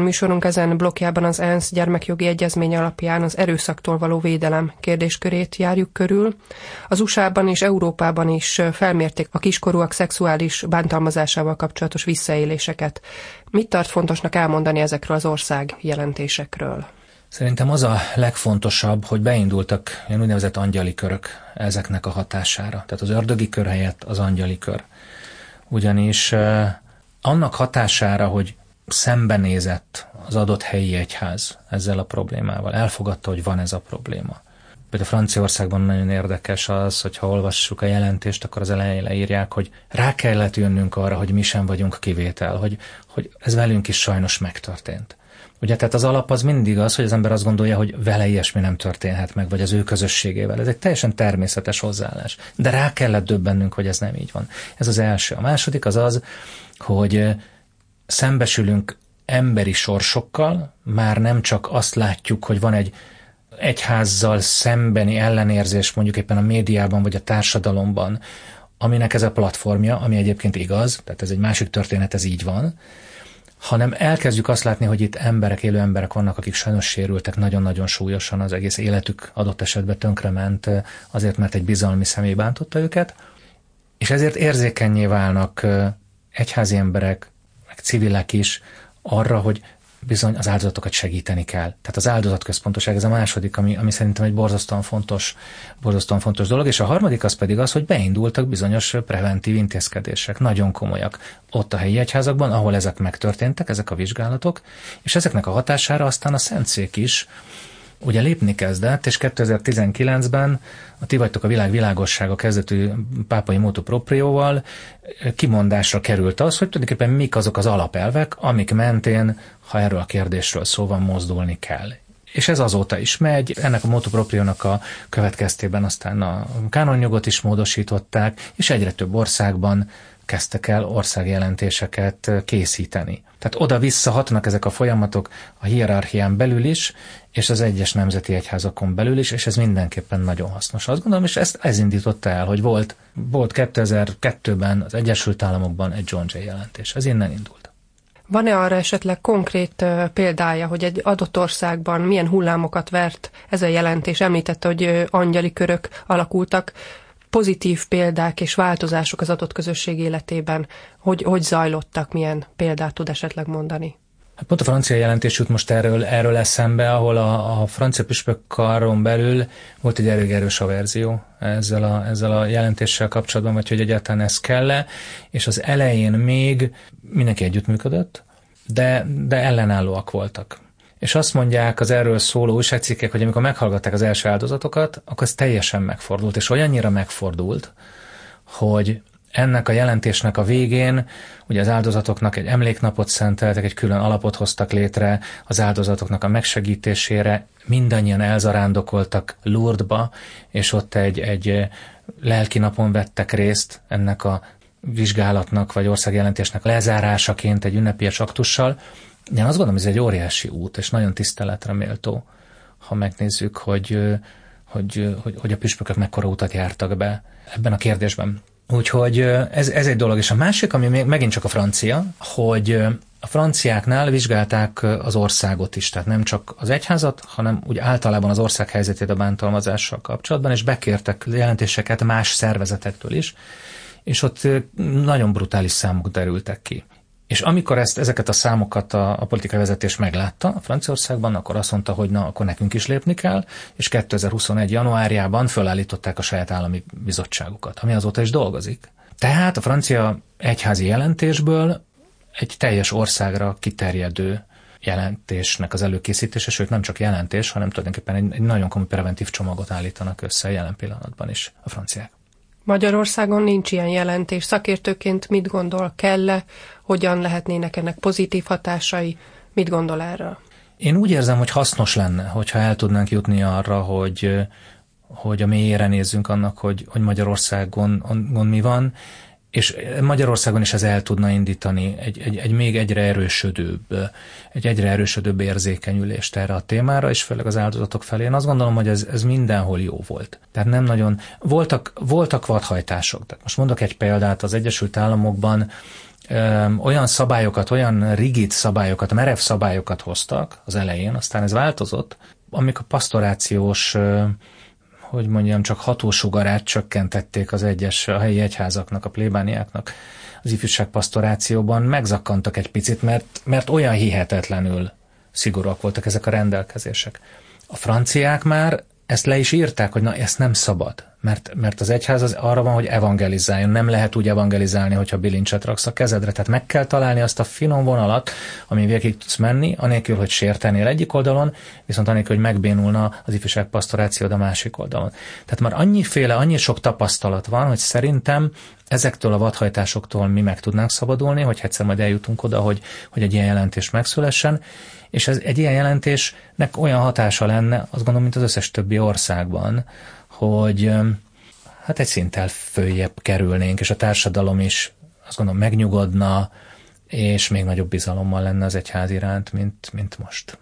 Műsorunk ezen blokkjában az ENSZ gyermekjogi egyezmény alapján az erőszaktól való védelem kérdéskörét járjuk körül. Az USA-ban és Európában is felmérték a kiskorúak szexuális bántalmazásával kapcsolatos visszaéléseket. Mit tart fontosnak elmondani ezekről az ország jelentésekről? Szerintem az a legfontosabb, hogy beindultak ilyen úgynevezett angyali körök ezeknek a hatására. Tehát az ördögi kör helyett az angyali kör. Ugyanis eh, annak hatására, hogy szembenézett az adott helyi egyház ezzel a problémával. Elfogadta, hogy van ez a probléma. Például Franciaországban nagyon érdekes az, hogy ha olvassuk a jelentést, akkor az elején leírják, hogy rá kellett jönnünk arra, hogy mi sem vagyunk kivétel, hogy, hogy ez velünk is sajnos megtörtént. Ugye, tehát az alap az mindig az, hogy az ember azt gondolja, hogy vele ilyesmi nem történhet meg, vagy az ő közösségével. Ez egy teljesen természetes hozzáállás. De rá kellett döbbennünk, hogy ez nem így van. Ez az első. A második az az, hogy szembesülünk emberi sorsokkal, már nem csak azt látjuk, hogy van egy egyházzal szembeni ellenérzés mondjuk éppen a médiában vagy a társadalomban, aminek ez a platformja, ami egyébként igaz, tehát ez egy másik történet, ez így van, hanem elkezdjük azt látni, hogy itt emberek, élő emberek vannak, akik sajnos sérültek nagyon-nagyon súlyosan, az egész életük adott esetben tönkrement azért, mert egy bizalmi személy bántotta őket, és ezért érzékenyé válnak egyházi emberek, meg civilek is arra, hogy bizony az áldozatokat segíteni kell. Tehát az áldozatközpontoság ez a második, ami, ami szerintem egy borzasztóan fontos, borzasztóan fontos dolog, és a harmadik az pedig az, hogy beindultak bizonyos preventív intézkedések, nagyon komolyak ott a helyi egyházakban, ahol ezek megtörténtek, ezek a vizsgálatok, és ezeknek a hatására aztán a Szentszék is ugye lépni kezdett, és 2019-ben a Ti vagytok a világ világossága kezdetű pápai motu proprióval kimondásra került az, hogy tulajdonképpen mik azok az alapelvek, amik mentén, ha erről a kérdésről szó van, mozdulni kell. És ez azóta is megy, ennek a motopropriónak a következtében aztán a kánonjogot is módosították, és egyre több országban kezdtek el országjelentéseket készíteni. Tehát oda-vissza hatnak ezek a folyamatok a hierarchián belül is, és az egyes nemzeti egyházakon belül is, és ez mindenképpen nagyon hasznos. Azt gondolom, és ezt ez indította el, hogy volt, volt 2002-ben az Egyesült Államokban egy John Jay jelentés. Ez innen indult. Van-e arra esetleg konkrét példája, hogy egy adott országban milyen hullámokat vert ez a jelentés? Említette, hogy angyali körök alakultak pozitív példák és változások az adott közösség életében, hogy, hogy zajlottak, milyen példát tud esetleg mondani? Hát pont a francia jelentés jut most erről, erről eszembe, ahol a, a francia püspök karon belül volt egy elég erős verzió ezzel a, ezzel a jelentéssel kapcsolatban, vagy hogy egyáltalán ez kell -e, és az elején még mindenki együttműködött, de, de ellenállóak voltak és azt mondják az erről szóló újságcikkek, hogy amikor meghallgatták az első áldozatokat, akkor ez teljesen megfordult, és olyannyira megfordult, hogy ennek a jelentésnek a végén ugye az áldozatoknak egy emléknapot szenteltek, egy külön alapot hoztak létre az áldozatoknak a megsegítésére, mindannyian elzarándokoltak Lourdesba, és ott egy, egy lelki napon vettek részt ennek a vizsgálatnak vagy országjelentésnek lezárásaként egy ünnepélyes aktussal, én azt gondolom, ez egy óriási út, és nagyon tiszteletre méltó, ha megnézzük, hogy, hogy, hogy, hogy a püspökök mekkora utat jártak be ebben a kérdésben. Úgyhogy ez, ez egy dolog. És a másik, ami még megint csak a francia, hogy a franciáknál vizsgálták az országot is, tehát nem csak az egyházat, hanem úgy általában az ország helyzetét a bántalmazással kapcsolatban, és bekértek jelentéseket más szervezetektől is, és ott nagyon brutális számok derültek ki. És amikor ezt, ezeket a számokat a, a politikai vezetés meglátta a Franciaországban, akkor azt mondta, hogy na, akkor nekünk is lépni kell, és 2021. januárjában fölállították a saját állami bizottságukat, ami azóta is dolgozik. Tehát a francia egyházi jelentésből egy teljes országra kiterjedő jelentésnek az előkészítése, sőt nem csak jelentés, hanem tulajdonképpen egy, egy nagyon komoly preventív csomagot állítanak össze jelen pillanatban is a franciák. Magyarországon nincs ilyen jelentés. Szakértőként mit gondol, kell-e, hogyan lehetnének ennek pozitív hatásai, mit gondol erről? Én úgy érzem, hogy hasznos lenne, hogyha el tudnánk jutni arra, hogy, hogy a mélyére nézzünk annak, hogy, hogy Magyarországon gond mi van, és Magyarországon is ez el tudna indítani egy, egy, egy még egyre erősödőbb, egy egyre erősödőbb érzékenyülést erre a témára, és főleg az áldozatok felé. Én azt gondolom, hogy ez, ez mindenhol jó volt. Tehát nem nagyon, voltak, voltak vadhajtások. Tehát most mondok egy példát, az Egyesült Államokban olyan szabályokat, olyan rigid szabályokat, merev szabályokat hoztak az elején, aztán ez változott, amik a pastorációs hogy mondjam, csak hatósugarát csökkentették az egyes a helyi egyházaknak, a plébániáknak az ifjúságpastorációban, megzakkantak egy picit, mert, mert olyan hihetetlenül szigorúak voltak ezek a rendelkezések. A franciák már ezt le is írták, hogy na, ezt nem szabad, mert, mert az egyház az arra van, hogy evangelizáljon. Nem lehet úgy evangelizálni, hogyha bilincset raksz a kezedre. Tehát meg kell találni azt a finom vonalat, ami végig tudsz menni, anélkül, hogy sértenél egyik oldalon, viszont anélkül, hogy megbénulna az ifjúság pastorációd a másik oldalon. Tehát már annyiféle, annyi sok tapasztalat van, hogy szerintem ezektől a vadhajtásoktól mi meg tudnánk szabadulni, hogy egyszer majd eljutunk oda, hogy, hogy egy ilyen jelentés megszülessen, és ez egy ilyen jelentésnek olyan hatása lenne, azt gondolom, mint az összes többi országban, hogy hát egy szinttel följebb kerülnénk, és a társadalom is azt gondolom megnyugodna, és még nagyobb bizalommal lenne az egyház iránt, mint, mint most.